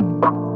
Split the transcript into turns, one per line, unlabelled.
you